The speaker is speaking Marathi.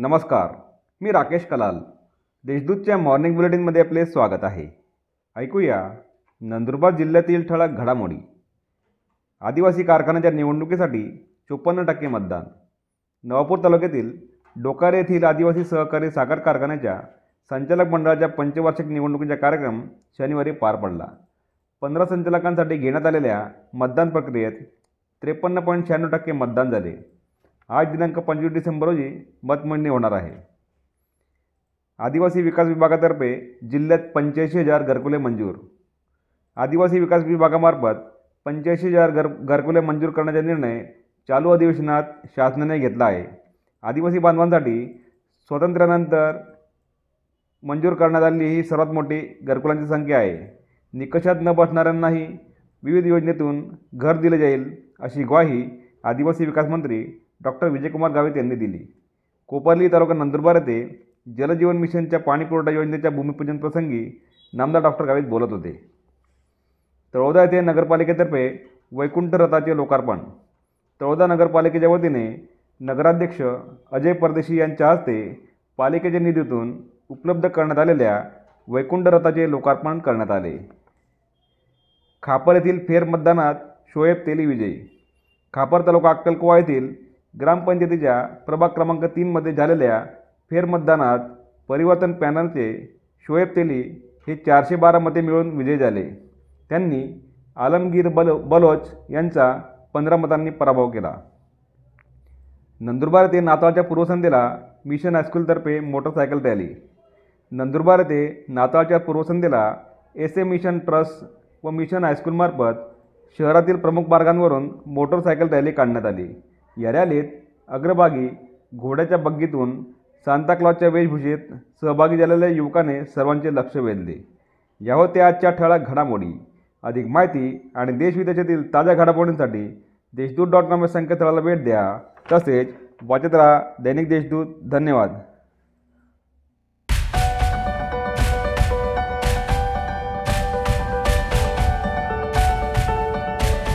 नमस्कार मी राकेश कलाल. देशदूतच्या मॉर्निंग बुलेटिनमध्ये आपले स्वागत आहे. ऐकूया नंदुरबार जिल्ह्यातील ठळक घडामोडी. आदिवासी कारखान्याच्या निवडणुकीसाठी चोपन्न टक्के मतदान. नवापूर तालुक्यातील डोकारे येथील आदिवासी सहकारी साखर कारखान्याच्या संचालक मंडळाच्या पंचवार्षिक निवडणुकीचा कार्यक्रम शनिवारी पार पडला. पंधरा संचालकांसाठी घेण्यात आलेल्या मतदान प्रक्रियेत त्रेपन्न पॉईंट शहाण्णव टक्के मतदान झाले. आज दिनांक पंचवीस डिसेंबर रोजी मतमोजणी होणार आहे. आदिवासी विकास विभागातर्फे जिल्ह्यात पंच्याऐंशी हजार घरकुले मंजूर. आदिवासी विकास विभागामार्फत पंच्याऐंशी हजार घर घरकुले मंजूर करण्याचा निर्णय चालू अधिवेशनात शासनाने घेतला आहे. आदिवासी बांधवांसाठी स्वातंत्र्यानंतर मंजूर करण्यात आलेली ही सर्वात मोठी घरकुलांची संख्या आहे. निकषात न बसणाऱ्यांनाही विविध योजनेतून घर दिले जाईल अशी ग्वाही आदिवासी विकास मंत्री डॉक्टर विजयकुमार गावित यांनी दिली. कोपर्ली तालुका नंदुरबार येथे जलजीवन मिशनच्या पाणीपुरवठा योजनेच्या भूमिपूजन प्रसंगी नामदार डॉक्टर गावित बोलत होते. तळोदा येथे नगरपालिकेतर्फे वैकुंठ रथाचे लोकार्पण. तळोदा नगरपालिकेच्या वतीने नगराध्यक्ष अजय परदेशी यांच्या हस्ते पालिकेच्या निधीतून उपलब्ध करण्यात आलेल्या वैकुंठ रथाचे लोकार्पण करण्यात आले. खापर येथील फेरमतदानात शोएब तेली विजयी. खापर तालुका अक्कलकुवा येथील ग्रामपंचायतीच्या प्रभाग क्रमांक तीनमध्ये झालेल्या फेरमतदानात परिवर्तन पॅनलचे शोएब तेली हे चारशे बारा मते मिळून विजयी झाले. त्यांनी आलमगीर बलो बलोच यांचा पंधरा मतांनी पराभव केला. नंदुरबार येथे नाताळच्या पूर्वसंध्येला मिशन हायस्कूलतर्फे मोटरसायकल रॅली. नंदुरबार येथे नाताळच्या पूर्वसंध्येला एस ए मिशन ट्रस्ट व मिशन हायस्कूलमार्फत शहरातील प्रमुख मार्गांवरून मोटरसायकल रॅली काढण्यात आली. या रॅलीत अग्रभागी घोड्याच्या बग्गीतून सांताक्लॉजच्या वेशभूषेत सहभागी झालेल्या युवकाने सर्वांचे लक्ष वेधले. या होत्या आजच्या ठळक घडामोडी. अधिक माहिती आणि देशविदेशातील ताज्या घडामोडींसाठी देशदूत डॉट कॉम या संकेतस्थळाला भेट द्या. तसेच वाचत राहा दैनिक देशदूत. धन्यवाद.